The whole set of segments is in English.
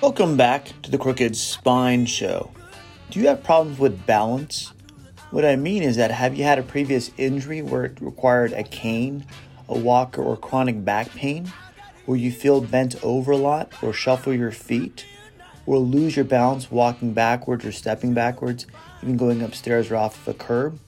Welcome back to the Crooked Spine Show. Do you have problems with balance? What I mean is that have you had a previous injury where it required a cane, a walker, or chronic back pain? Where you feel bent over a lot, or shuffle your feet, or lose your balance walking backwards or stepping backwards, even going upstairs or off of a curb?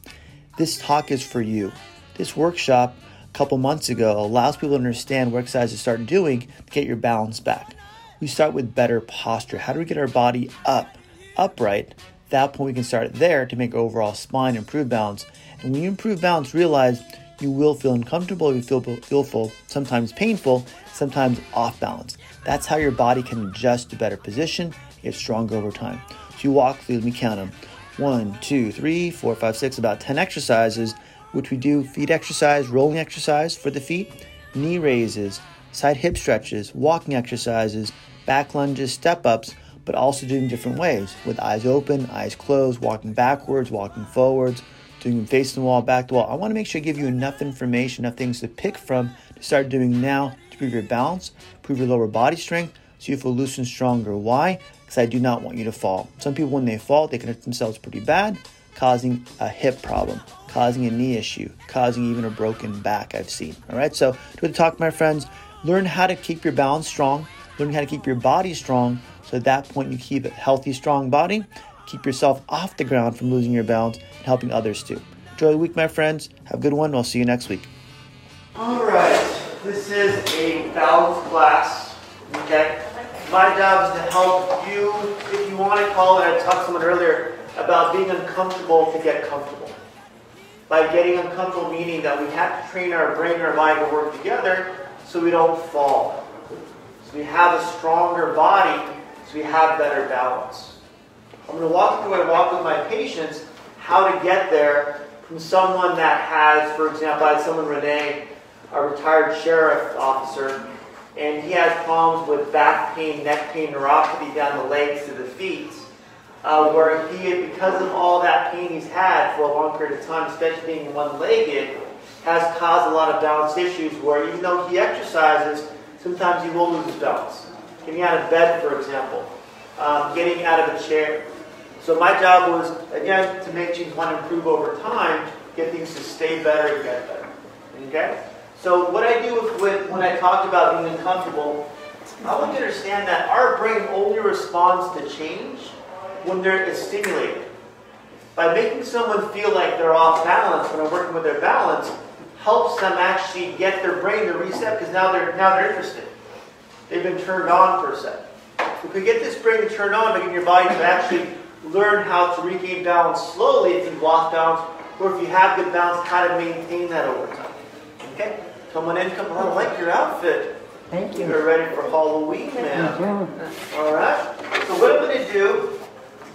This talk is for you. This workshop couple months ago allows people to understand what exercises to start doing to get your balance back. We start with better posture. How do we get our body up, upright? At that point, we can start there to make overall spine improve balance. And when you improve balance, realize you will feel uncomfortable, you feel feel sometimes painful, sometimes off balance. That's how your body can adjust to better position, get stronger over time. So you walk through, let me count them. One, two, three, four, five, six, about 10 exercises, which we do feet exercise, rolling exercise for the feet, knee raises, side hip stretches, walking exercises, back lunges, step ups, but also doing different ways with eyes open, eyes closed, walking backwards, walking forwards, doing them facing the wall, back to the wall. I want to make sure I give you enough information, enough things to pick from to start doing now to improve your balance, improve your lower body strength, so you feel loose and stronger. Why? Because I do not want you to fall. Some people, when they fall, they can hurt themselves pretty bad, causing a hip problem, causing a knee issue, causing even a broken back. I've seen. All right, so to the talk, my friends. Learn how to keep your balance strong learn how to keep your body strong. So at that point, you keep a healthy, strong body, keep yourself off the ground from losing your balance, and helping others too. Enjoy the week, my friends. Have a good one. I'll see you next week. All right, this is a balance class. Okay, my job is to help you, if you want to call it. I talked to someone earlier about being uncomfortable to get comfortable. By getting uncomfortable, meaning that we have to train our brain and our mind to work together so we don't fall. So we have a stronger body, so we have better balance. I'm going to walk through I walk with my patients how to get there from someone that has, for example, I had someone, Renee, a retired sheriff officer, and he has problems with back pain, neck pain, neuropathy down the legs to the feet, uh, where he, because of all that pain he's had for a long period of time, especially being one-legged, has caused a lot of balance issues where even though he exercises, sometimes he will lose his balance. Getting out of bed, for example, um, getting out of a chair. So my job was, again, to make things want to improve over time, get things to stay better and get better. Okay? So what I do with, with when I talk about being uncomfortable, I want you to understand that our brain only responds to change when they're stimulated. By making someone feel like they're off balance when I'm working with their balance, helps them actually get their brain to reset because now they're now they're interested. They've been turned on per se. If we get this brain to turn on, making your body to actually learn how to regain balance slowly if you've lost balance, or if you have good balance, how to maintain that over time. Okay? Come on in, come on. I like your outfit. Thank you. You're ready for Halloween, man. All right. So what I'm going to do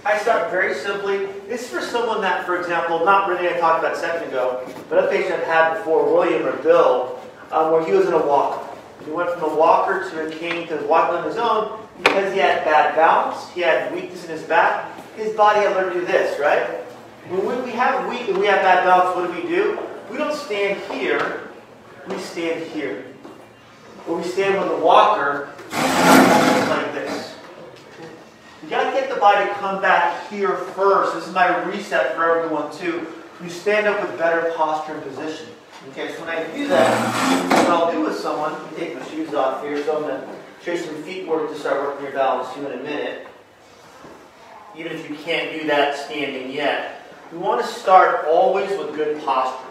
I start very simply. This is for someone that, for example, not Renee I talked about a second ago, but a patient I've had before, William or Bill, um, where he was in a walker. He went from a walker to a cane to walking on his own because he had bad balance, he had weakness in his back. His body had learned to do this, right? When we have weak and we have bad balance, what do we do? We don't stand here, we stand here. When we stand with the walker, like this. You got to get the body to come back here first. This is my reset for everyone too. You stand up with better posture and position. Okay, so when I do that, what I'll do with someone, take my shoes off here, so I'm going to show you some feet work to start working your balance to in a minute. Even if you can't do that standing yet. We want to start always with good posture.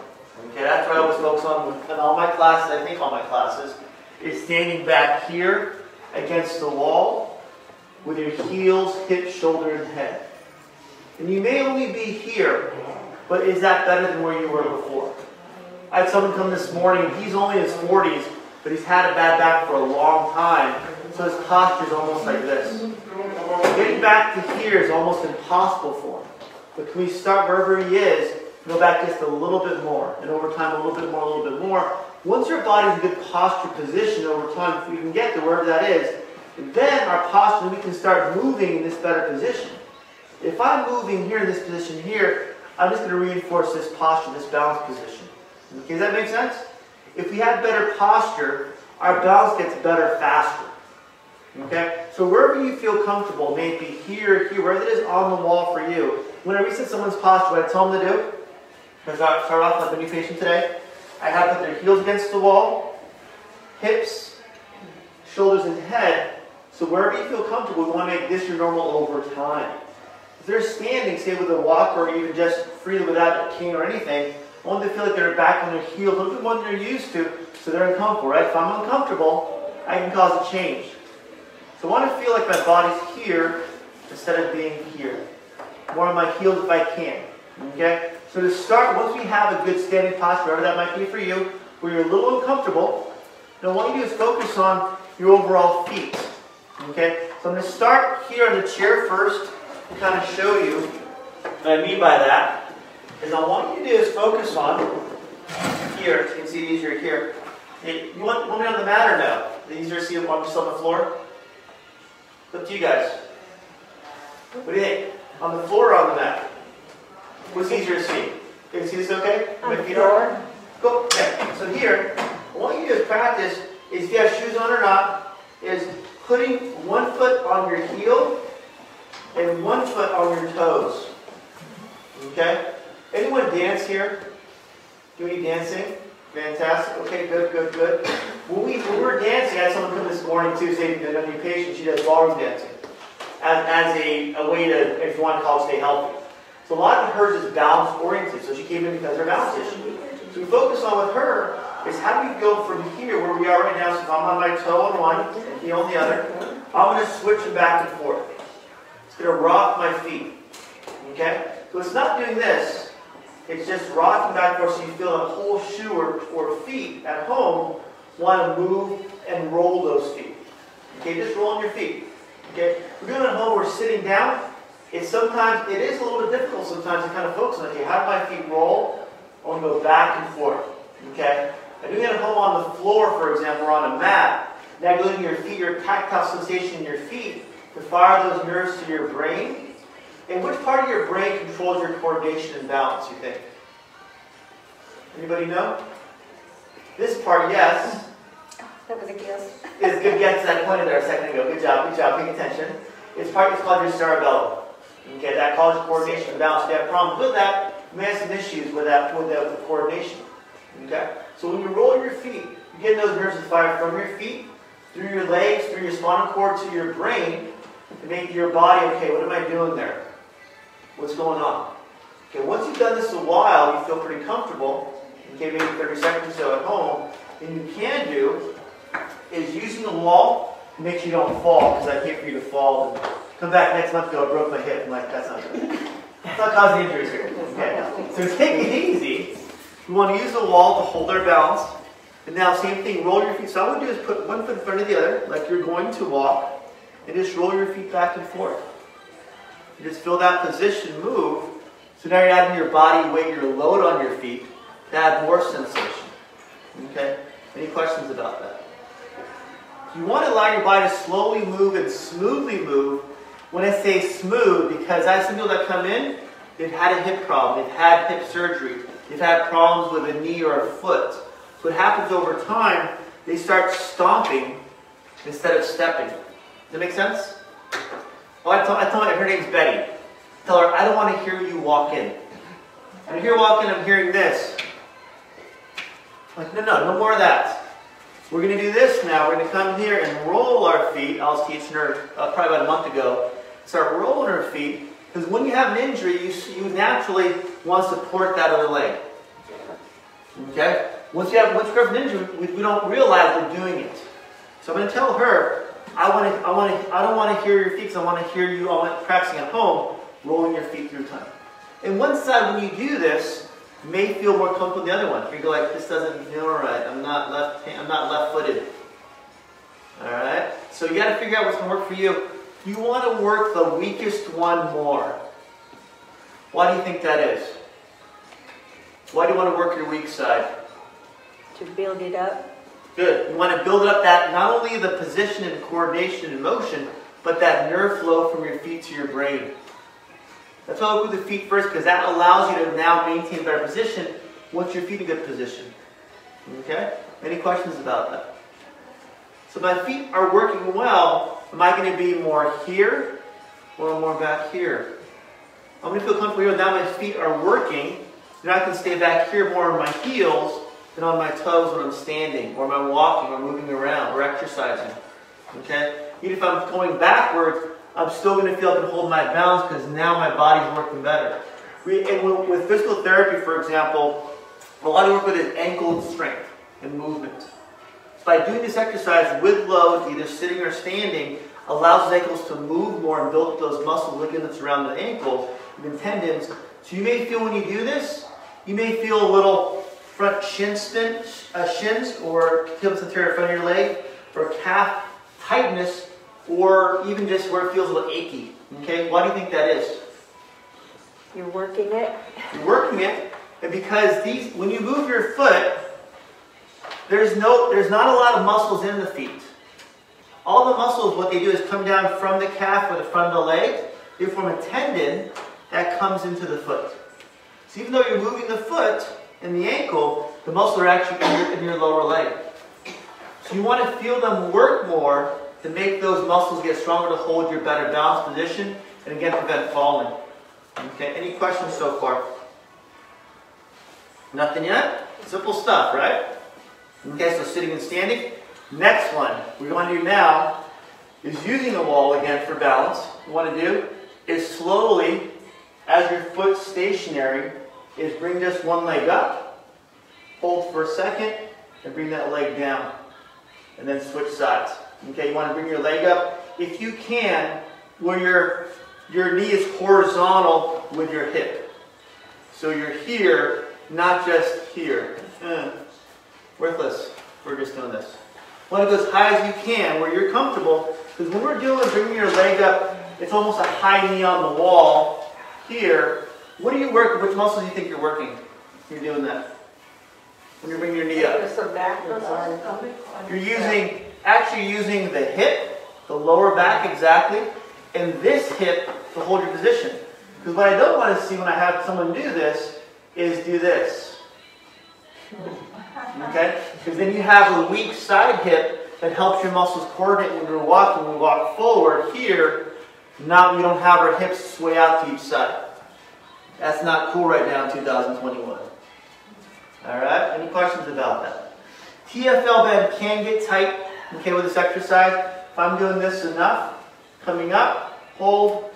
Okay, that's what I always focus on in all my classes, I think all my classes, is standing back here against the wall with your heels, hips, shoulder, and head. And you may only be here, but is that better than where you were before? I had someone come this morning, he's only in his 40s, but he's had a bad back for a long time, so his posture is almost like this. Getting back to here is almost impossible for him. But can we start wherever he is, go back just a little bit more, and over time a little bit more, a little bit more. Once your body's in good posture position over time, if you can get to wherever that is, then our posture, we can start moving in this better position. If I'm moving here in this position here, I'm just going to reinforce this posture, this balance position. Okay, does that make sense? If we have better posture, our balance gets better faster. Okay? So wherever you feel comfortable, maybe here, here, wherever it is on the wall for you, when I reset someone's posture, what I tell them to do, because I start off like the new patient today, I have put their heels against the wall, hips, shoulders, and head. So wherever you feel comfortable, we want to make this your normal over time. If they're standing, say with a walker or even just freely without a cane or anything, I want them to feel like they're back on their heels a little bit more than they're used to, so they're uncomfortable, right? If I'm uncomfortable, I can cause a change. So I want to feel like my body's here instead of being here. More on my heels if I can. Okay? So to start, once we have a good standing posture, whatever that might be for you, where you're a little uncomfortable, then what you do is focus on your overall feet. Okay? So I'm going to start here on the chair first to kind of show you what I mean by that. Is I want you to do is focus on here. You can see it easier here. You want, want me on the mat or no? Is it easier to see it on the floor? Up to you guys. What do you think? On the floor or on the mat? What's easier to see? Can you see this okay? On the floor. Cool. Okay. So here, what you do is practice is if you have shoes on or not, is putting one foot on your heel and one foot on your toes. Okay? Anyone dance here? Do any dancing? Fantastic. Okay, good, good, good. When, we, when we're dancing, I had someone come this morning too, saying that new patient, she does ballroom dancing as, as a, a way to, if you want to call stay healthy. So a lot of hers is balance oriented, so she came in because of her balance issue. So we focus on with her is how do we go from here where we are right now, so if I'm on my toe on one and heel on the other, I'm going to switch them back and forth. It's going to rock my feet. Okay? So it's not doing this. It's just rocking back and forth so you feel a whole shoe or, or feet at home want to move and roll those feet. Okay, just roll on your feet. Okay, we're doing it at home, we're sitting down. It's sometimes, it is a little bit difficult sometimes to kind of focus on, okay, how do my feet roll? I want to go back and forth. Okay? Doing it at home on the floor, for example, or on a mat. You're at your feet, your tactile sensation in your feet to fire those nerves to your brain. And which part of your brain controls your coordination and balance, you think? Anybody know? This part, yes. That was a guess. Is good guess that I pointed there a second ago. Good job, good job, paying attention. It's part it's called your cerebellum. Okay, that causes coordination and balance. If you have problems with that, you may have some issues with that with the, with the coordination. Okay? So when you roll your feet, you get those nerves to fire from your feet, through your legs, through your spinal cord to your brain, to make your body, okay, what am I doing there? What's going on? Okay, once you've done this a while, you feel pretty comfortable, okay, maybe 30 seconds or so at home, then you can do is using the wall to make sure you don't fall, because I hate for you to fall and come back next month go, I broke my hip. I'm like, that's not good. That's not causing injuries here. Okay. So take it easy. We want to use the wall to hold our balance. And now same thing, roll your feet. So all I would do is put one foot in front of the other, like you're going to walk, and just roll your feet back and forth. You just feel that position move. So now you're adding your body weight, your load on your feet to add more sensation. Okay? Any questions about that? You want to allow your body to slowly move and smoothly move. When I say smooth, because I have some people that come in, they've had a hip problem, they've had hip surgery, they've had problems with a knee or a foot. So what happens over time, they start stomping instead of stepping. Does that make sense? Well, I tell, I tell her, her name's Betty. Tell her, I don't want to hear you walk in. I'm here walking, I'm hearing this. I'm like, no, no, no more of that. We're going to do this now. We're going to come here and roll our feet. I was teaching her uh, probably about a month ago. Start rolling her feet. Because when you have an injury, you, you naturally want to support that other leg. Okay? Once you have once you have an injury, we, we don't realize we're doing it. So I'm going to tell her, I want to, I want to, I don't want to hear your feet because I want to hear you all practicing at home, rolling your feet through time. And one side, when you do this, may feel more comfortable than the other one. You go like, this doesn't feel right. I'm not left. I'm not left-footed. All right. So you got to figure out what's going to work for you. You want to work the weakest one more. Why do you think that is? Why do you want to work your weak side? To build it up. Good. You want to build up that not only the position and coordination and motion, but that nerve flow from your feet to your brain. That's why I look with the feet first, because that allows you to now maintain a better position once your feet in good position. Okay? Any questions about that? So my feet are working well. Am I going to be more here or more back here? I'm going to feel comfortable here. Now my feet are working. Then I can stay back here more on my heels than on my toes when I'm standing or when I'm walking or moving around or exercising. Okay? Even if I'm going backwards, I'm still going to feel I can hold my balance because now my body's working better. We, and with, physical therapy, for example, a lot of work with is ankle strength and movement. By doing this exercise with loads, either sitting or standing, allows ankles to move more and build up those muscle ligaments around the ankles and tendons. So you may feel when you do this, you may feel a little front shin spin, uh, shins, or tibial anterior front of your leg, or calf tightness, or even just where it feels a little achy. Okay, why do you think that is? You're working it. You're working it, and because these, when you move your foot, there's no, there's not a lot of muscles in the feet. All the muscles, what they do is come down from the calf or the front of the leg. They form a tendon that comes into the foot. So even though you're moving the foot and the ankle, the muscles are actually in your, in your lower leg. So you want to feel them work more to make those muscles get stronger to hold your better balance position and again prevent falling. Okay, any questions so far? Nothing yet? Simple stuff, right? Okay, so sitting and standing. Next one we're going to do now is using the wall again for balance. What you want to do is slowly, as your foot stationary, is bring just one leg up, hold for a second, and bring that leg down. And then switch sides. Okay, you want to bring your leg up. If you can, where your, your knee is horizontal with your hip. So you're here, not just here. Uh, worthless. We're just doing this. Want to go as high as you can, where you're comfortable. Because when we're doing bringing your leg up, it's almost a high knee on the wall. Here, what are you working? Which muscles do you think you're working? You're doing that. When you're bringing your knee up. There's back goes on. You're using, actually using the hip, the lower back exactly, and this hip to hold your position. Because what I don't want to see when I have someone do this is do this. Okay? Because then you have a weak side hip that helps your muscles coordinate when you're walking. We walk forward here. Now we don't have our hips sway out to each side. That's not cool right now in 2021. All right? Any questions about that? TFL band can get tight, okay, with this exercise. If I'm doing this enough, coming up, hold,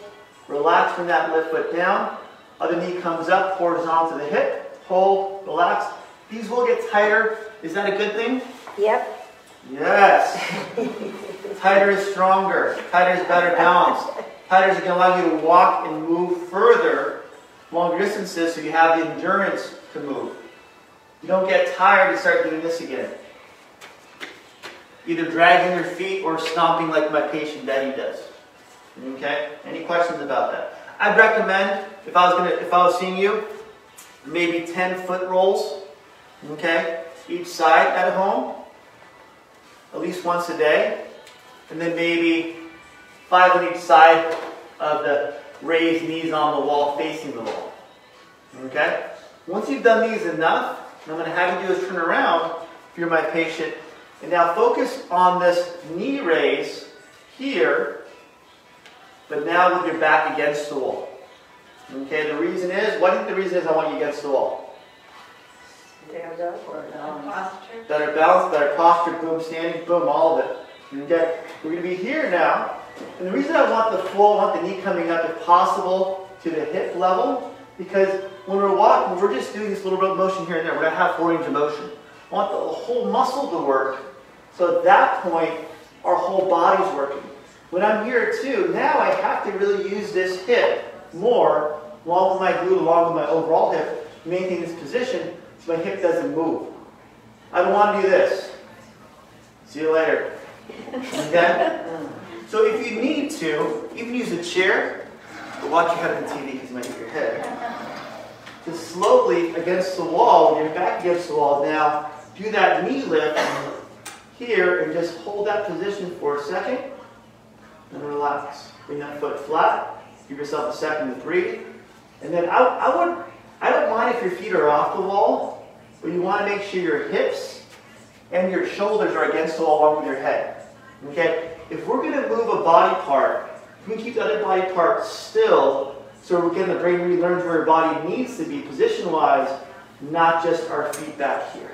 relax, bring that left foot down. Other knee comes up, horizontal to the hip, hold, relax. These will get tighter. Is that a good thing? Yep. Yes. tighter is stronger. Tighter is better balanced. Going to allow you to walk and move further, longer distances, so you have the endurance to move. You don't get tired and start doing this again. Either dragging your feet or stomping like my patient Betty does. Okay? Any questions about that? I'd recommend if I was gonna if I was seeing you, maybe 10 foot rolls, okay, each side at home, at least once a day, and then maybe five on each side of the raised knees on the wall facing the wall. Okay? Once you've done these enough, what I'm going to have you do is turn around if you're my patient, and now focus on this knee raise here, but now with your back against the wall. Okay, the reason is, what do you think the reason is I want you against the wall? Stand up or down. Better balance, better posture, boom, standing, boom, all of it. Okay, we're going to be here now. And the reason I want the flow, I want the knee coming up if possible to the hip level, because when we're walking, we're just doing this little bit of motion here and there. We're going to have four range of motion. I want the whole muscle to work. So at that point, our whole body's working. When I'm here too, now I have to really use this hip more, along with my glute, along with my overall hip, to maintain this position so my hip doesn't move. I don't want to do this. See you later. Okay? So if you need to, can use a chair, but watch your head on the TV because you might hit your head. To slowly against the wall, your back against the wall. Now, do that knee lift here and just hold that position for a second and relax. Bring that foot flat. Give yourself a second to breathe. And then I, I would, I don't mind if your feet are off the wall, but you want to make sure your hips and your shoulders are against the wall along with your head. Okay? If we're going to move a body part, we can keep the other body part still so again, the brain relearns where your body needs to be position-wise, not just our feet back here.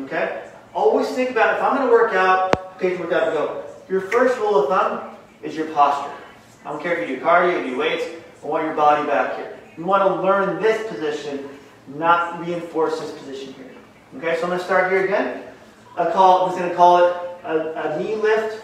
Okay? Always think about if I'm going to work out, okay, work out, go. Your first rule of thumb is your posture. I don't care if you do cardio, if you do weights, I want your body back here. You want to learn this position, not reinforce this position here. Okay, so I'm going to start here again. I call, I'm just going to call it a, a knee lift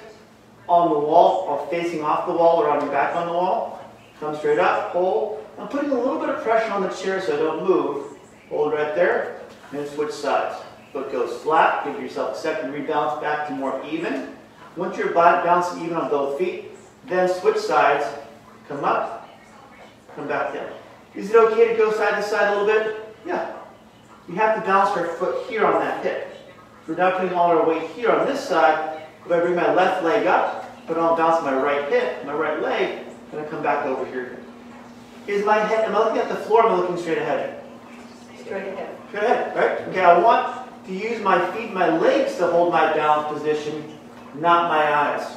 on the wall or facing off the wall or on your back on the wall. Come straight up, hold. I'm putting a little bit of pressure on the chair so I don't move. Hold right there, and switch sides. Foot goes flat, give yourself a second rebalance back to more even. Once you're bouncing even on both feet, then switch sides, come up, come back down. Is it okay to go side to side a little bit? Yeah. We have to balance our foot here on that hip. We're not putting all our weight here on this side. If I bring my left leg up, but I'll bounce my right hip, my right leg, then to come back over here. Is my head, am I looking at the floor am I looking straight ahead? Straight ahead. Straight ahead, right? Okay, I want to use my feet, my legs to hold my balance position, not my eyes.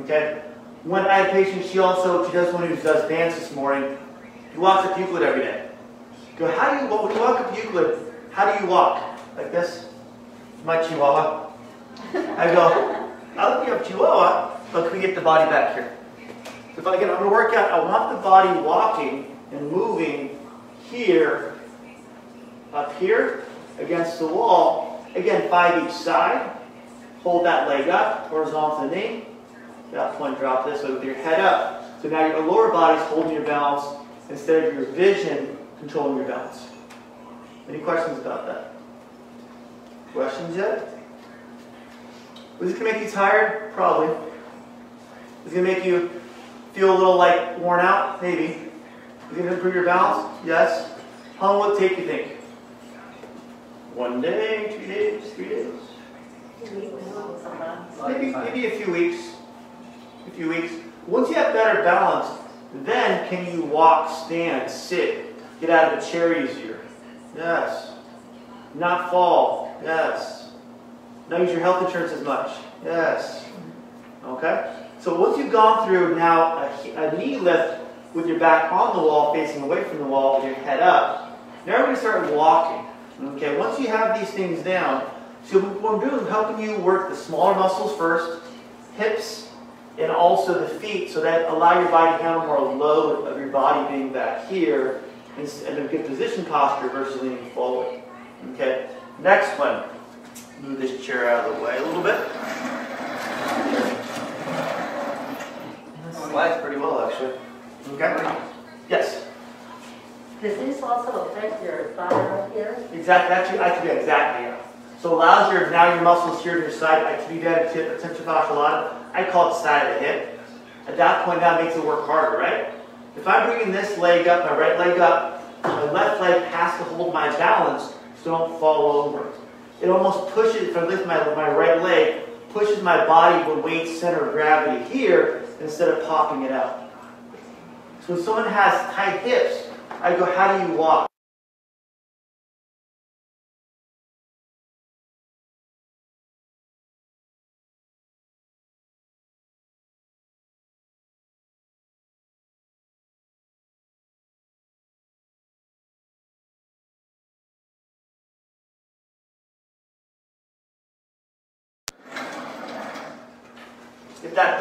Okay? When I have a patient, she also, she does one who does dance this morning. He walks up Euclid every day. Go, how do you, when you walk up Euclid, how do you walk? Like this? My Chihuahua. I go, I look you up Chihuahua, but can we get the body back here? So if I, again, I'm going to work out, I want the body walking and moving here, up here, against the wall. Again, five each side. Hold that leg up, horizontal knee. That point, drop this way with your head up. So now your lower body's holding your balance instead of your vision controlling your balance. Any questions about that? Questions yet? Was this going to make you tired? Probably. Is it going to make you Feel a little like worn out? Maybe. Is it going to improve your balance? Yes. How long will it take, you think? One day, two days, three days? Maybe, maybe a few weeks. A few weeks. Once you have better balance, then can you walk, stand, sit, get out of a chair easier? Yes. Not fall? Yes. Not use your health insurance as much? Yes. Okay? So once you've gone through now a, a, knee lift with your back on the wall, facing away from the wall, with your head up, now we're going to start walking. Okay, once you have these things down, so what I'm doing is helping you work the smaller muscles first, hips, and also the feet, so that allow your body to handle more load of your body being back here, and a good position posture versus leaning forward. Okay, next one. Move this chair out of the way a little bit. slides pretty well, actually. Okay? Yes? Does this also affect your thigh right here? Exactly, actually, actually, exactly, yeah. So allows your, now your muscles here to your side, activity attention fascia lata. I call it side of the hip. At that point, that makes it work harder, right? If I'm bringing this leg up, my right leg up, my left leg has to hold my balance so don't fall over. It almost pushes, if I lift my, my right leg, pushes my body with weight center of gravity here, instead of popping it out. So when someone has tight hips, I go, how do you walk?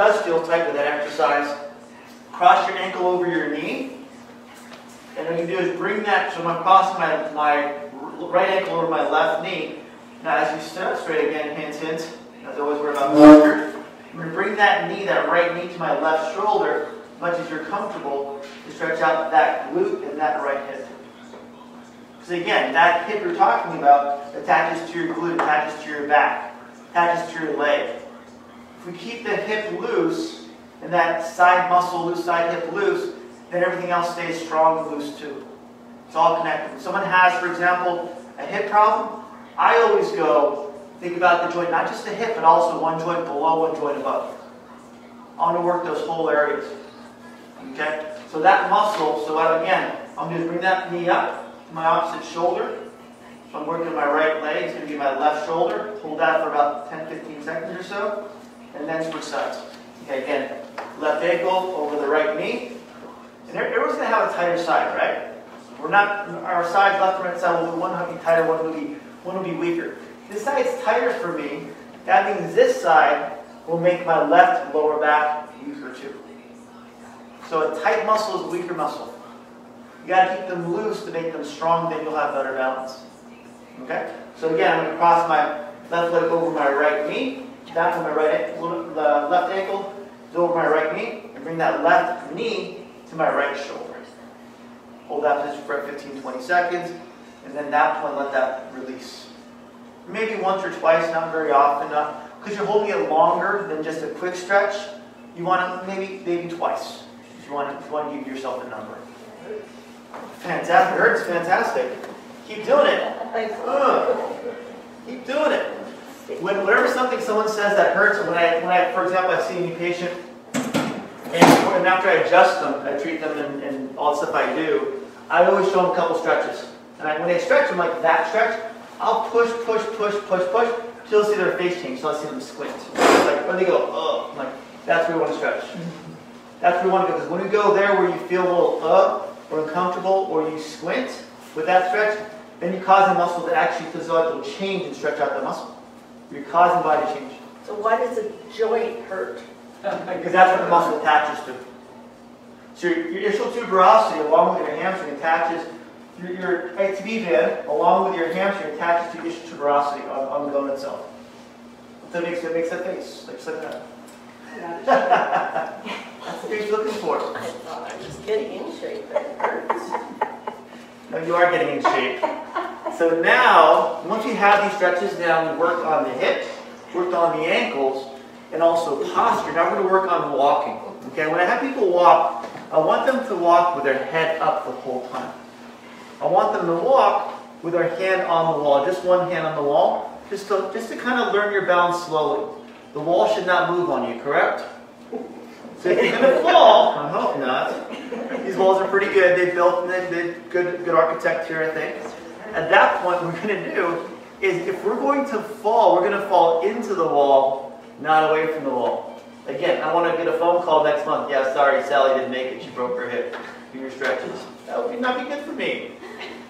Does feel tight with that exercise, cross your ankle over your knee. And what you do is bring that, so I'm crossing my, my right ankle over my left knee. Now as you stand up straight again, hands, hands, as always worry about posture. I'm going to bring that knee, that right knee to my left shoulder, as much as you're comfortable, to stretch out that glute and that right hip. Because again, that hip you're talking about attaches to your glute, attaches to your back, attaches to your leg. If we keep the hip loose and that side muscle loose, side hip loose, then everything else stays strong and loose too. It's all connected. If someone has, for example, a hip problem, I always go think about the joint, not just the hip, but also one joint below, one joint above. I want to work those whole areas. Okay? So that muscle, so again, I'm going to bring that knee up to my opposite shoulder. So I'm working my right leg, it's going to be my left shoulder. Hold that for about 10, 15 seconds or so. And then switch sides. Okay, again, left ankle over the right knee. And everyone's gonna have a tighter side, right? We're not, our sides, left and right side, will be one will be tighter, one will be, one will be weaker. This side's tighter for me. That means this side will make my left lower back weaker too. So a tight muscle is a weaker muscle. You gotta keep them loose to make them strong, then you'll have better balance. Okay? So again, I'm gonna cross my left leg over my right knee, down to my right ankle, the left ankle is over my right knee, and bring that left knee to my right shoulder. Hold that position for 15, 20 seconds, and then that point, let that release. Maybe once or twice, not very often, because you're holding it longer than just a quick stretch. You want to maybe maybe twice. If you want to, you want to give yourself a number. Fantastic. It hurts. Fantastic. Keep doing it. Uh, keep doing it. When, whenever something someone says that hurts, when I, when I, for example, I see a new patient, and, and after I adjust them, I treat them and, and all the stuff I do, I always show them a couple stretches. And I, when they stretch I'm like that stretch, I'll push, push, push, push, push, till see their face change, so I see them squint. Like, when they go, oh, like, that's where we want to stretch. That's where we want to go, because when we go there where you feel a little up, or uncomfortable, or you squint with that stretch, then you cause the muscle to actually physiologically change and stretch out the muscle. You're causing body change. So why does a joint hurt? Because that's what the muscle attaches to. So your, your ischial tuberosity, along with your hamstring, attaches your, your band, along with your hamstring, attaches to your ischial tuberosity on, on the bone itself. So it makes it makes that face like like that. that's what you're looking for. I thought I was getting in shape, but it hurts. No, you are getting in shape. So now, once you have these stretches down, we worked on the hips, worked on the ankles, and also posture. Now we're going to work on walking. Okay, when I have people walk, I want them to walk with their head up the whole time. I want them to walk with their hand on the wall, just one hand on the wall, just to, just to kind of learn your balance slowly. The wall should not move on you, correct? So if you're going to fall, I hope not. These walls are pretty good. They built, they did good, good architect here, I think. At that point, we're going to do is if we're going to fall, we're going to fall into the wall, not away from the wall. Again, I want to get a phone call next month. Yeah, sorry, Sally didn't make it. She broke her hip. Do your stretches. That would not be good for me.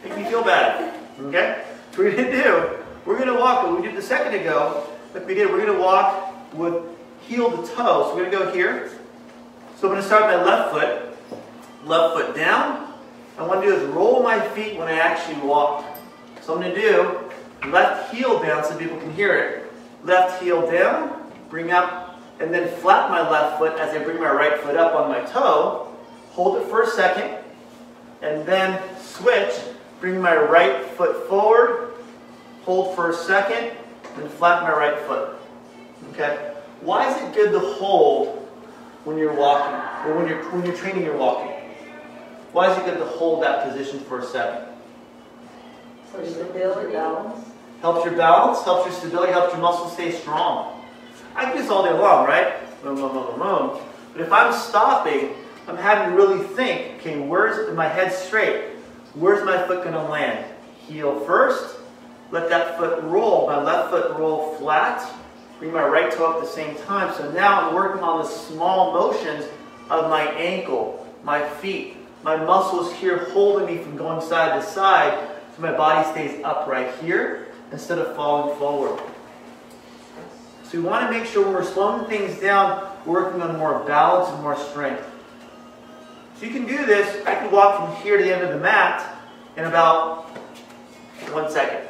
Make me feel bad. Okay? So we're going to do, we're going to walk, what we did a second ago, like we did, we're going to walk with heel to toe. So we're going to go here. So I'm going to start my left foot. Left foot down. I want to do is roll my feet when I actually walk. So I'm going to do left heel down so people can hear it. Left heel down, bring up, and then flap my left foot as I bring my right foot up on my toe. Hold it for a second, and then switch. Bring my right foot forward, hold for a second, and flap my right foot. Okay? Why is it good to hold when you're walking, or when you're, when you're training your walking? Why is it good to hold that position for a second? For stability. Helps your balance, helps your stability, helps your muscles stay strong. I can do this all day long, right? But if I'm stopping, I'm having to really think, okay, where's my head straight? Where's my foot going to land? Heel first. Let that foot roll. My left foot roll flat. Bring my right toe up at the same time. So now I'm working on the small motions of my ankle, my feet, my muscles here holding me from going side to side my body stays upright here instead of falling forward. So we want to make sure when we're slowing things down, we're working on more balance and more strength. So you can do this. I can walk from here to the end of the mat in about one second.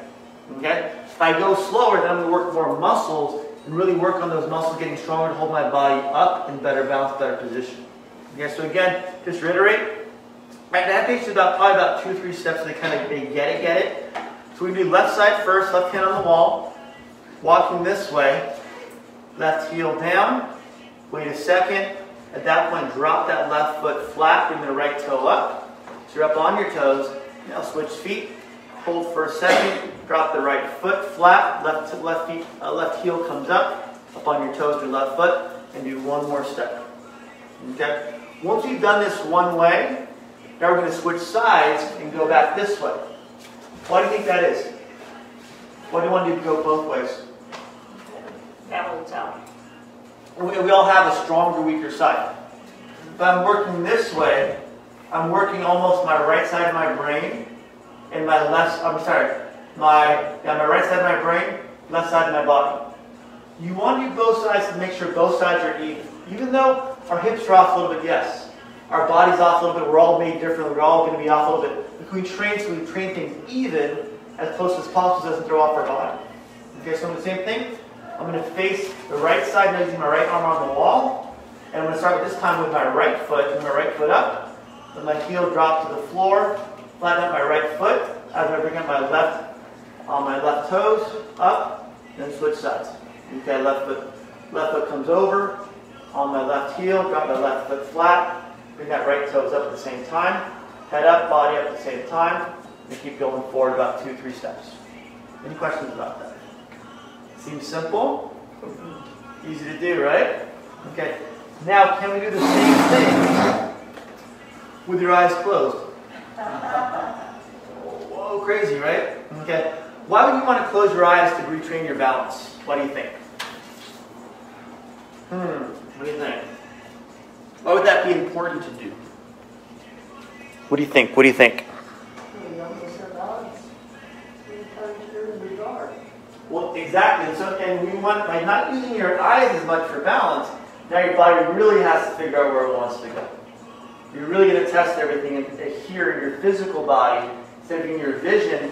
Okay? If I go slower, then I'm going to work more muscles and really work on those muscles getting stronger to hold my body up in better balance, better position. Okay, so again, just reiterate. Right, that takes about probably about two, three steps. They kind of get it, get it. So we do left side first, left hand on the wall, walking this way, left heel down. Wait a second. At that point, drop that left foot flat, bring the right toe up. So you're up on your toes. Now switch feet. Hold for a second. Drop the right foot flat. Left left feet, uh, left heel comes up. Up on your toes, your left foot, and do one more step. Okay. Once you've done this one way, now we're going to switch sides and go back this way. Why do you think that is? Why do you want to go both ways? Balance out. we all have a stronger, weaker side. If I'm working this way, I'm working almost my right side of my brain and my left, I'm sorry, my, yeah, my right side of my brain, left side of my body. You want to do both sides to make sure both sides are even. Even though our hips are off a little bit, yes. Our body's off a little bit, we're all made differently, we're all going to be off a little bit. But we train so we train things even as close as possible so it doesn't throw off our body. Okay, so the same thing. I'm going to face the right side using my right arm on the wall. And I'm going to start this time with my right foot, my right foot up. Let my heel drop to the floor. Flatten out my right foot as I bring up my left on my left toes up, then switch sides. Okay, left foot, left foot comes over on my left heel, drop my left foot flat, bring that right toes up at the same time, head up, body up at the same time, and keep going forward about two, three steps. Any questions about that? Seems simple, easy to do, right? Okay, now can we do the same thing with your eyes closed? Whoa, crazy, right? Okay. Why would you want to close your eyes to retrain your balance? What do you think? Hmm, what do you think? Why would that be important to do? What do you think? What do you think? Well, exactly. And so, and we want by not using your eyes as much for balance, now your body really has to figure out where it wants to go. You're really going to test everything here in your physical body instead of using your vision,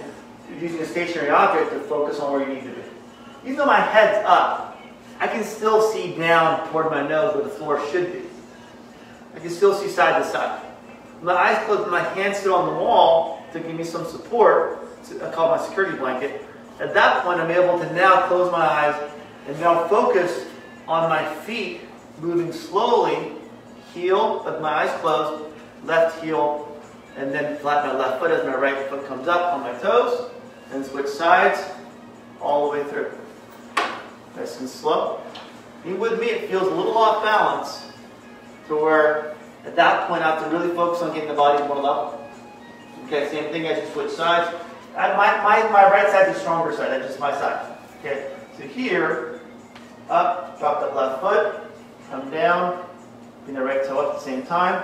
using a stationary object to focus on where you need to be. Even though my head's up, I can still see down toward my nose where the floor should be. I can still see side to side. My eyes closed, my hands still on the wall to give me some support. I call my security blanket. At that point, I'm able to now close my eyes and now focus on my feet moving slowly, heel with my eyes closed, left heel, and then flat my left foot as my right foot comes up on my toes, and switch sides all the way through. Nice and slow. Be with me, it feels a little off balance to where at that point I have to really focus on getting the body more level. Okay, same thing as you switch sides. my, my, my right side is the stronger side, that's just my side. Okay, so here, up, drop that left foot, come down, bring the right toe up at the same time.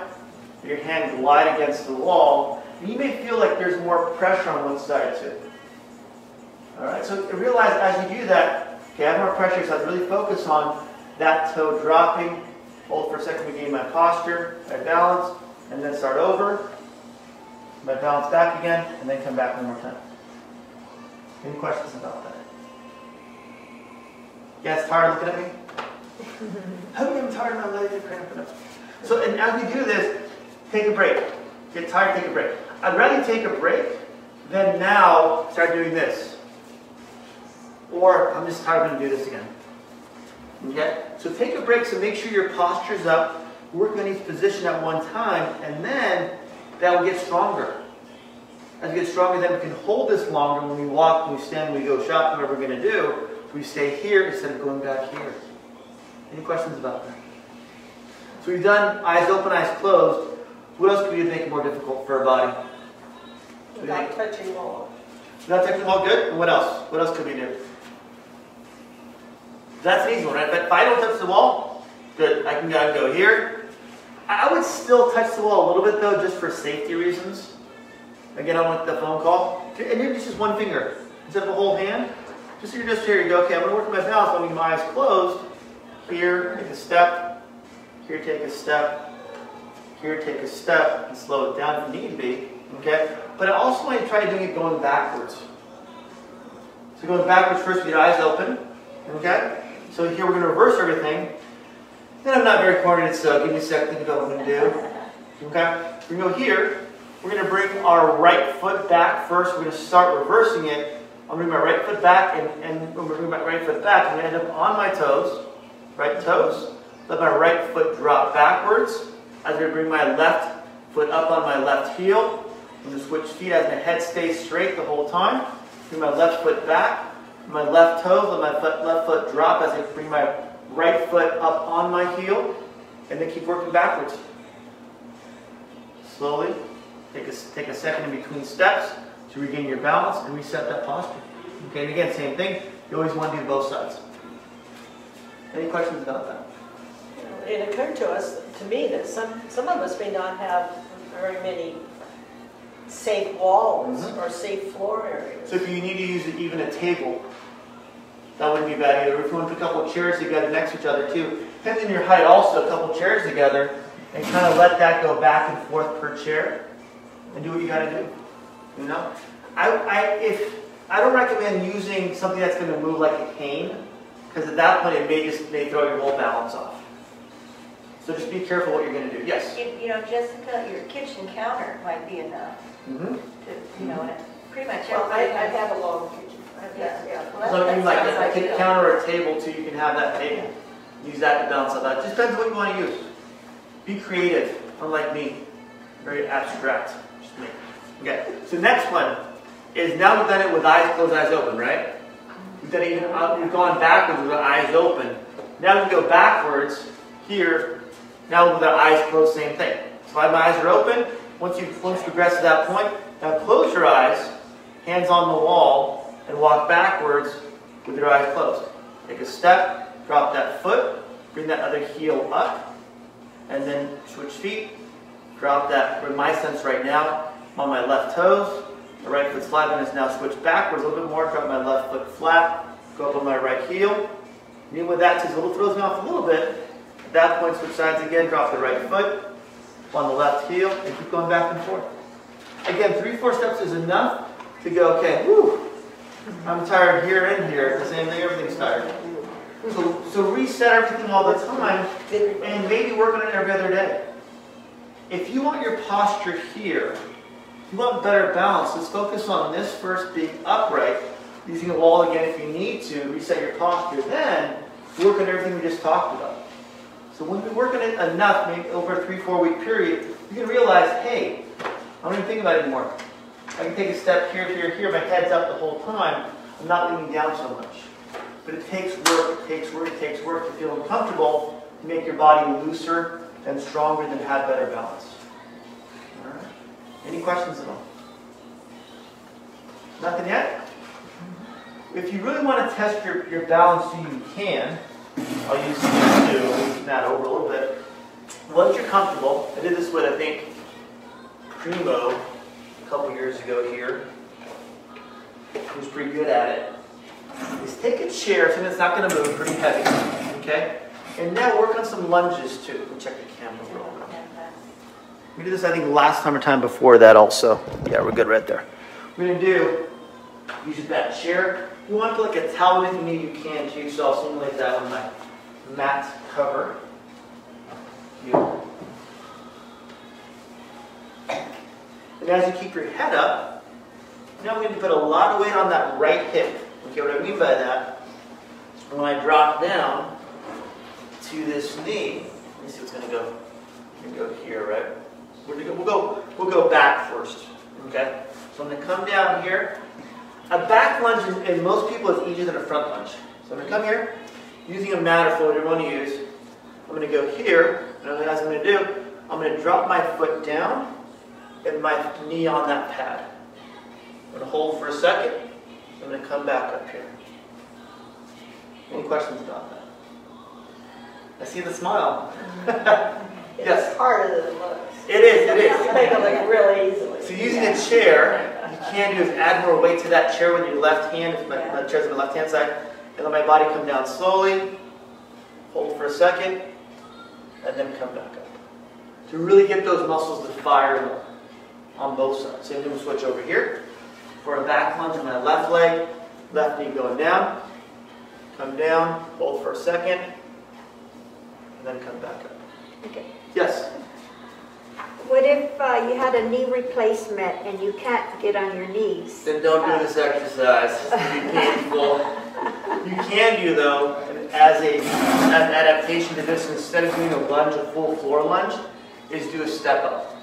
Your hand glide against the wall. And you may feel like there's more pressure on one side too. Alright, so realize as you do that, okay, I have more pressure, so I really focus on that toe dropping. Hold for a second, regain my posture, my balance, and then start over. My balance back again, and then come back one more time. Any questions about that? Guys tired looking at me? I'm getting tired? My legs are cramping up. So, and as we do this, take a break. Get tired, take a break. I'd rather take a break than now start doing this. Or I'm just tired, I'm to do this again. Okay? So take a break, so make sure your posture's up, work on each position at one time, and then that will get stronger. As we get stronger, then we can hold this longer when we walk, when we stand, when we go shopping, whatever we're going to do. We stay here instead of going back here. Any questions about that? So we've done eyes open, eyes closed. What else can we do to make it more difficult for our body? Without touching wall. Without touching the wall, good. what else? What else could we do? That's an easy one, right? If I don't touch the wall, good. I can go, here. I would still touch the wall a little bit though, just for safety reasons. Again, I want the phone call. And maybe just one finger instead of a whole hand. Just so you're just here, you go, okay, I'm to work my balance. I'm gonna my eyes closed. Here, take a step. Here, take a step. Here, take a step and slow it down if need be. Okay? But I also want to try doing it going backwards. So going backwards first with your eyes open. Okay? So here we're going to reverse everything. Then I'm not very coordinated, so give me a second to think about what I'm going to do. Okay? We're going to go here. We're going to bring our right foot back first. We're going to start reversing it. I'm going to bring my right foot back, and, and when we bring my right foot back, I'm going to end up on my toes right toes. Let my right foot drop backwards as I bring my left foot up on my left heel. I'm going to switch feet as my head stays straight the whole time. Bring my left foot back. My left toes, let my foot, left foot drop as I bring my right foot up on my heel. And then keep working backwards. Slowly, take a, take a second in between steps to regain your balance and reset that posture. Okay, and again, same thing. You always want to do both sides. Any questions about that? it occurred to us, to me, that some, some of us may not have very many safe walls Mhm. or safe floor areas. So if you need to use even a table, that wouldn't be bad either. If you want to put a couple of chairs together next to each other too, depends on your height also, a couple of chairs together, and kind of let that go back and forth per chair, and do what you gotta do. You know? I, I, if, I don't recommend using something that's gonna move like a cane, because at that point it may just, may throw your whole balance off. So just be careful what you're gonna do. Yes? You you know, Jessica, your kitchen counter might be enough Mm-hmm. to, you know, and pretty much Well, I. I have a long kitchen. Yeah. Yeah. Well, So I that- mean, that like a a counter or a table too, you can have that table. Use that to balance out that. Just depends what you want to use. Be creative, unlike me. Very abstract. Just me. Okay, so next one is now we've done it with eyes closed, eyes open, right? We've done it even, uh, we've gone backwards with our eyes open. Now we can go backwards here, now with our eyes closed, same thing. So my eyes are open. Once you once you progress to that point, now close your eyes, hands on the wall, and walk backwards with your eyes closed. Take a step, drop that foot, bring that other heel up, and then switch feet. Drop that, for my sense right now, I'm on my left toes. The right foot's flat, and it's now switched backwards a little bit more. Drop my left foot flat, go up on my right heel. Even with that, since a little throws me off a little bit, at that point, switch sides again, drop the right foot on the left heel, and keep going back and forth. Again, three, four steps is enough to go, okay, I'm tired here and here. The same thing, everything's tired. So, so reset everything all the time and maybe work on it every other day. If you want your posture here, you want better balance, let's focus on this first being upright, using a wall again if you need to, reset your posture. Then work on everything we just talked about. So when we work on it enough, maybe over a three, four week period, you can realize, hey, I don't even think about it anymore. I can take a step here, here, here, my head's up the whole time. I'm not leaning down so much. But it takes work, it takes work, it takes work to feel uncomfortable, to make your body looser and stronger, and have better balance. All right? Any questions at all? Nothing yet? If you really want to test your, your balance you can, I'll use these two, that over a little bit. Once you're comfortable, I did this with, I think, Primo a couple years ago here. He was pretty good at it. Is take a chair, something that's not going to move, pretty heavy, okay? And now work on some lunges too. Let me check the camera real quick. We did this, I think, last time or time before that also. Yeah, we're good right there. We're going to do, use that chair. You want to put like a towel if you need, you can too. So I'll simulate that with my mat cover. You. And as you keep your head up, now we need to put a lot of weight on that right hip. Okay, what I mean by that, when I drop down to this knee, let me see what's gonna go. Gonna go here, right? We're gonna go, we'll go, we'll go back first. Okay? So I'm gonna come down here. A back lunge in most people is easier than a front lunge. So I'm gonna come here, using a mat or whatever you want to use. I'm gonna go here, and what I'm gonna do, I'm gonna drop my foot down and my knee on that pad. I'm gonna hold for a second. I'm gonna come back up here. Any questions about that? I see the smile. Yes. It's harder than it looks. It is, it You make it look really easily. So using a chair, you can do is add more weight to that chair with your left hand, if my, my chair's on the left hand side, and let my body come down slowly, hold for a second, and then come back up. To really get those muscles to fire on both sides. Same thing, we'll switch over here. For a back lunge on my left leg, left knee going down, come down, hold for a second, and then come back up. Okay. Yes? What if uh, you had a knee replacement and you can't get on your knees? Then don't do this exercise. It's painful. You can do though, as a an adaptation to this, instead of doing a lunge, a full floor lunge, is do a step up.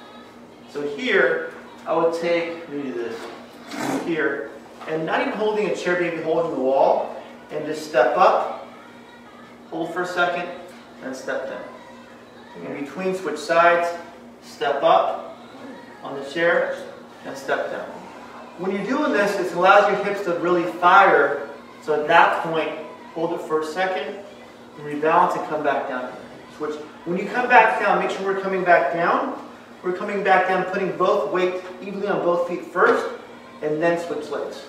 So here, I would take, let me do this, here, and not even holding a chair, maybe holding the wall, and just step up, hold for a second, and step down. In between, switch sides, step up on the chair, and step down. When you're doing this, it allows your hips to really fire. So at that point, hold it for a second, and rebalance and come back down. Switch. When you come back down, make sure we're coming back down. We're coming back down, putting both weight evenly on both feet first, and then switch legs.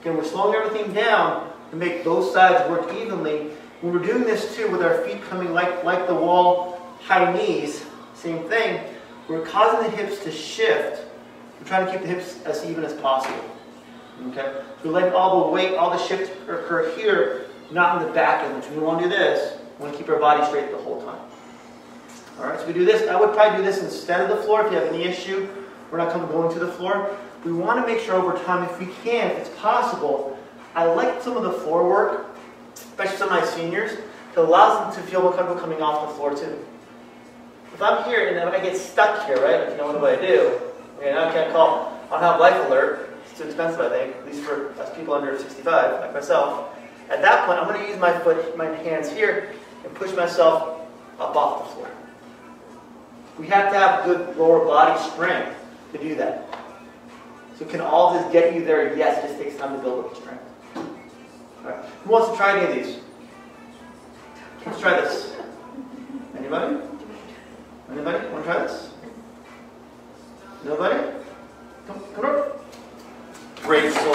Again, we're slowing everything down to make both sides work evenly. When we're doing this too, with our feet coming like, like the wall, high knees, same thing, we're causing the hips to shift. We're trying to keep the hips as even as possible. Okay? So we're letting all the weight, all the shift occur here, not in the back end, which we want to do this. We want to keep our body straight the whole time. All right, so we do this. I would probably do this instead of the floor if you have any issue. We're not coming going to the floor. We want to make sure over time, if we can, if it's possible, I like some of the floor work, especially some of my seniors, that allows them to feel more comfortable coming off the floor too. If I'm here and then I get stuck here, right, you know, what do I do? Okay, now I can't call, I don't have life alert. It's too expensive, I think, at least for us people under 65, like myself. At that point, I'm going to use my foot, my hands here, and push myself up off the floor. We have to have good lower body strength to do that. So can all this get you there? Yes, it just takes time to build up the strength. All right. Who wants to try any of these? Let's try this. Anybody? Anybody want to try this? Nobody? Come, come up. Brave soul.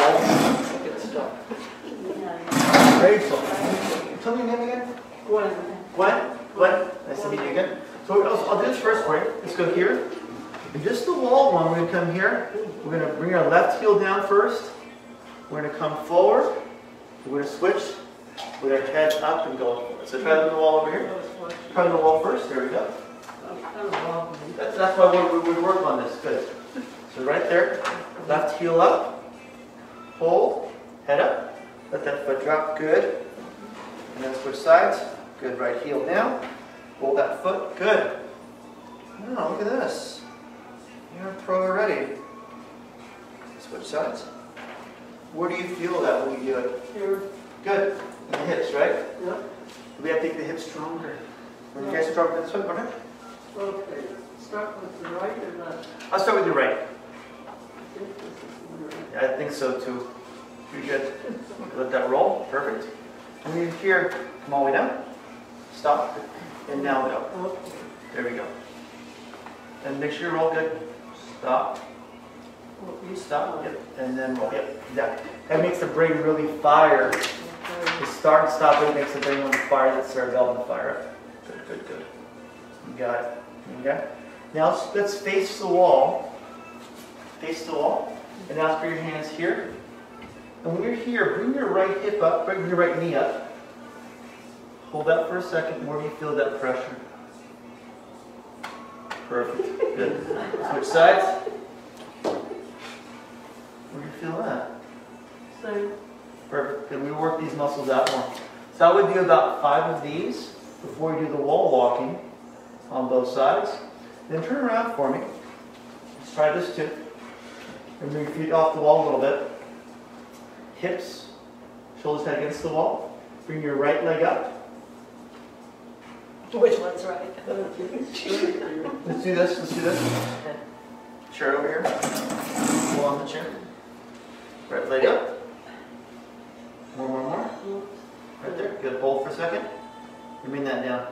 Get stuck. Brave soul. Tell me your name again. Gwen, Gwen? Gwen? Nice to meet you again. So I'll, I'll do this first for you. Let's go here. And just the wall one, we're going to come here. We're going to bring our left heel down first. We're going to come forward. We're going to switch with our head up and go forward. So try the wall over here. Try the wall first. There we go. That's, that's why we, we, work on this. Good. So right there, left heel up. Hold. Head up. Let that foot drop. Good. And then switch sides. Good. Right heel down. Hold that foot. Good. Now look at this. You're a pro already. Switch sides. Where do you feel that when you do it? here, Good. In the hips, right? yeah, We have to make the hips stronger. When you guys stronger this way, ahead. Okay. Start with the right or left? I'll start with your right. I think this is the right. Yeah, I think so too. Pretty good. Let that roll. Perfect. And then here, come all the way down. Stop. And now go. There we go. And make sure you roll good. Stop. Stop. Yep. And then roll. Yep. Exactly. That makes the brain really fire. The start and stop it makes the brain on fire. That's cerebellum fire. up. Good, good, good. You got it. Okay. Now let's, let's face the wall. Face the wall. And now put your hands here. And when you're here, bring your right hip up, bring your right knee up. Hold that for a second. more you feel that pressure? Perfect. Good. Switch sides. Where do you feel that? Same. Perfect. Then we work these muscles out more. So I would do about five of these before you do the wall walking on both sides. Then turn around for me. Let's try this too. And bring your feet off the wall a little bit. Hips, shoulders head against the wall. Bring your right leg up. Which one's right? Let's do this. Let's do this. Chair over here. Pull on the chair. Right leg up. More, more, more. Right there. Good. Hold for a second. And bring that down.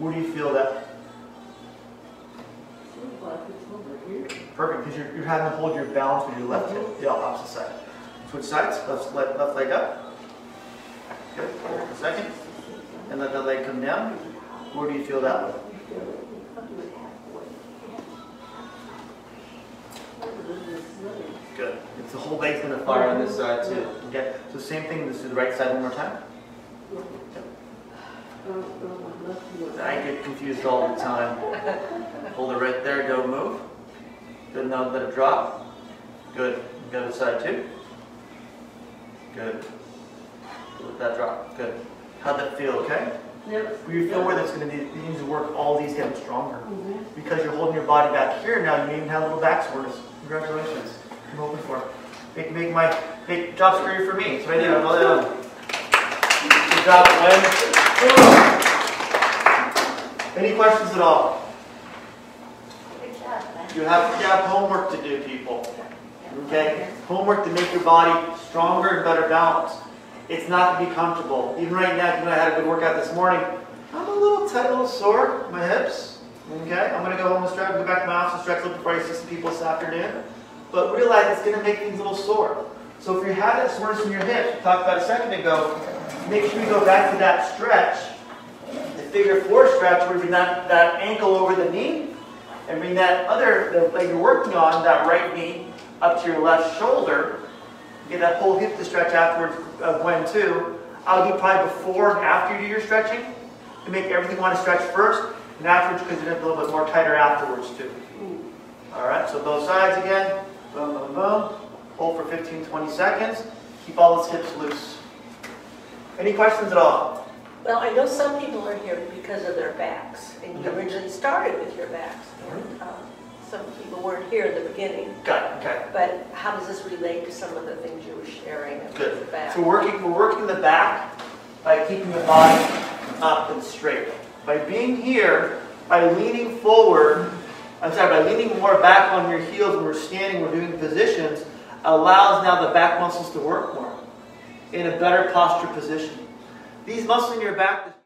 Where do you feel that? Seems like it's over here. Perfect, because you're, you're having to hold your balance with your left hip, mm-hmm. the opposite side. Switch sides, left, left, left leg up. Good, hold for a second. And let that leg come down. Where do you feel that one? Good. It's the whole leg's gonna fire on this side too. Okay, so same thing, let's do the right side one more time. Um, um, I get confused all the time. Hold it right there, don't move. Good, now let it drop. Good, the other side too. Good. Let that drop, good. How'd that feel, okay? Yep. You feel where that's gonna need, you need to work all these getting stronger. Mm -hmm. Because you're holding your body back here now, you even have a little back soreness. Congratulations. I'm hoping for. Make, make my, make job security for me. What I do. I'm all done. Good job, Glenn. Any questions at all? Good job, man. You have, you have homework to do, people. Okay? Homework to make your body stronger and better balanced. It's not to be comfortable. Even right now, even though I had a good workout this morning, I'm a little tight, a little sore, my hips. Okay, I'm gonna go home and stretch, go back to my office and stretch a little before I see some people this afternoon. But realize it's gonna make things a little sore. So if you're having soreness in your hips, we talked about a second ago, make sure you go back to that stretch, figure four stretch where you bring that, that ankle over the knee and bring that other the leg you're working on, that right knee, up to your left shoulder. Get that whole hip to stretch afterwards, uh, Gwen too. I'll do probably before and after you do your stretching to make everything want to stretch first and afterwards because you're a little bit more tighter afterwards too. All right, so both sides again. Boom, boom, boom. Hold for 15, 20 seconds. Keep all those hips loose. Any questions at all? Well, I know some people are here because of their backs, and you originally started with your backs. and, um, Some people weren't here in the beginning, Got it, okay. but how does this relate to some of the things you were sharing about Good. back? So working, we're working the back by keeping the body up and straight. By being here, by leaning forward, I'm sorry, by leaning more back on your heels when we're standing, we're doing positions, allows now the back muscles to work more in a better posture position. These muscles in your back,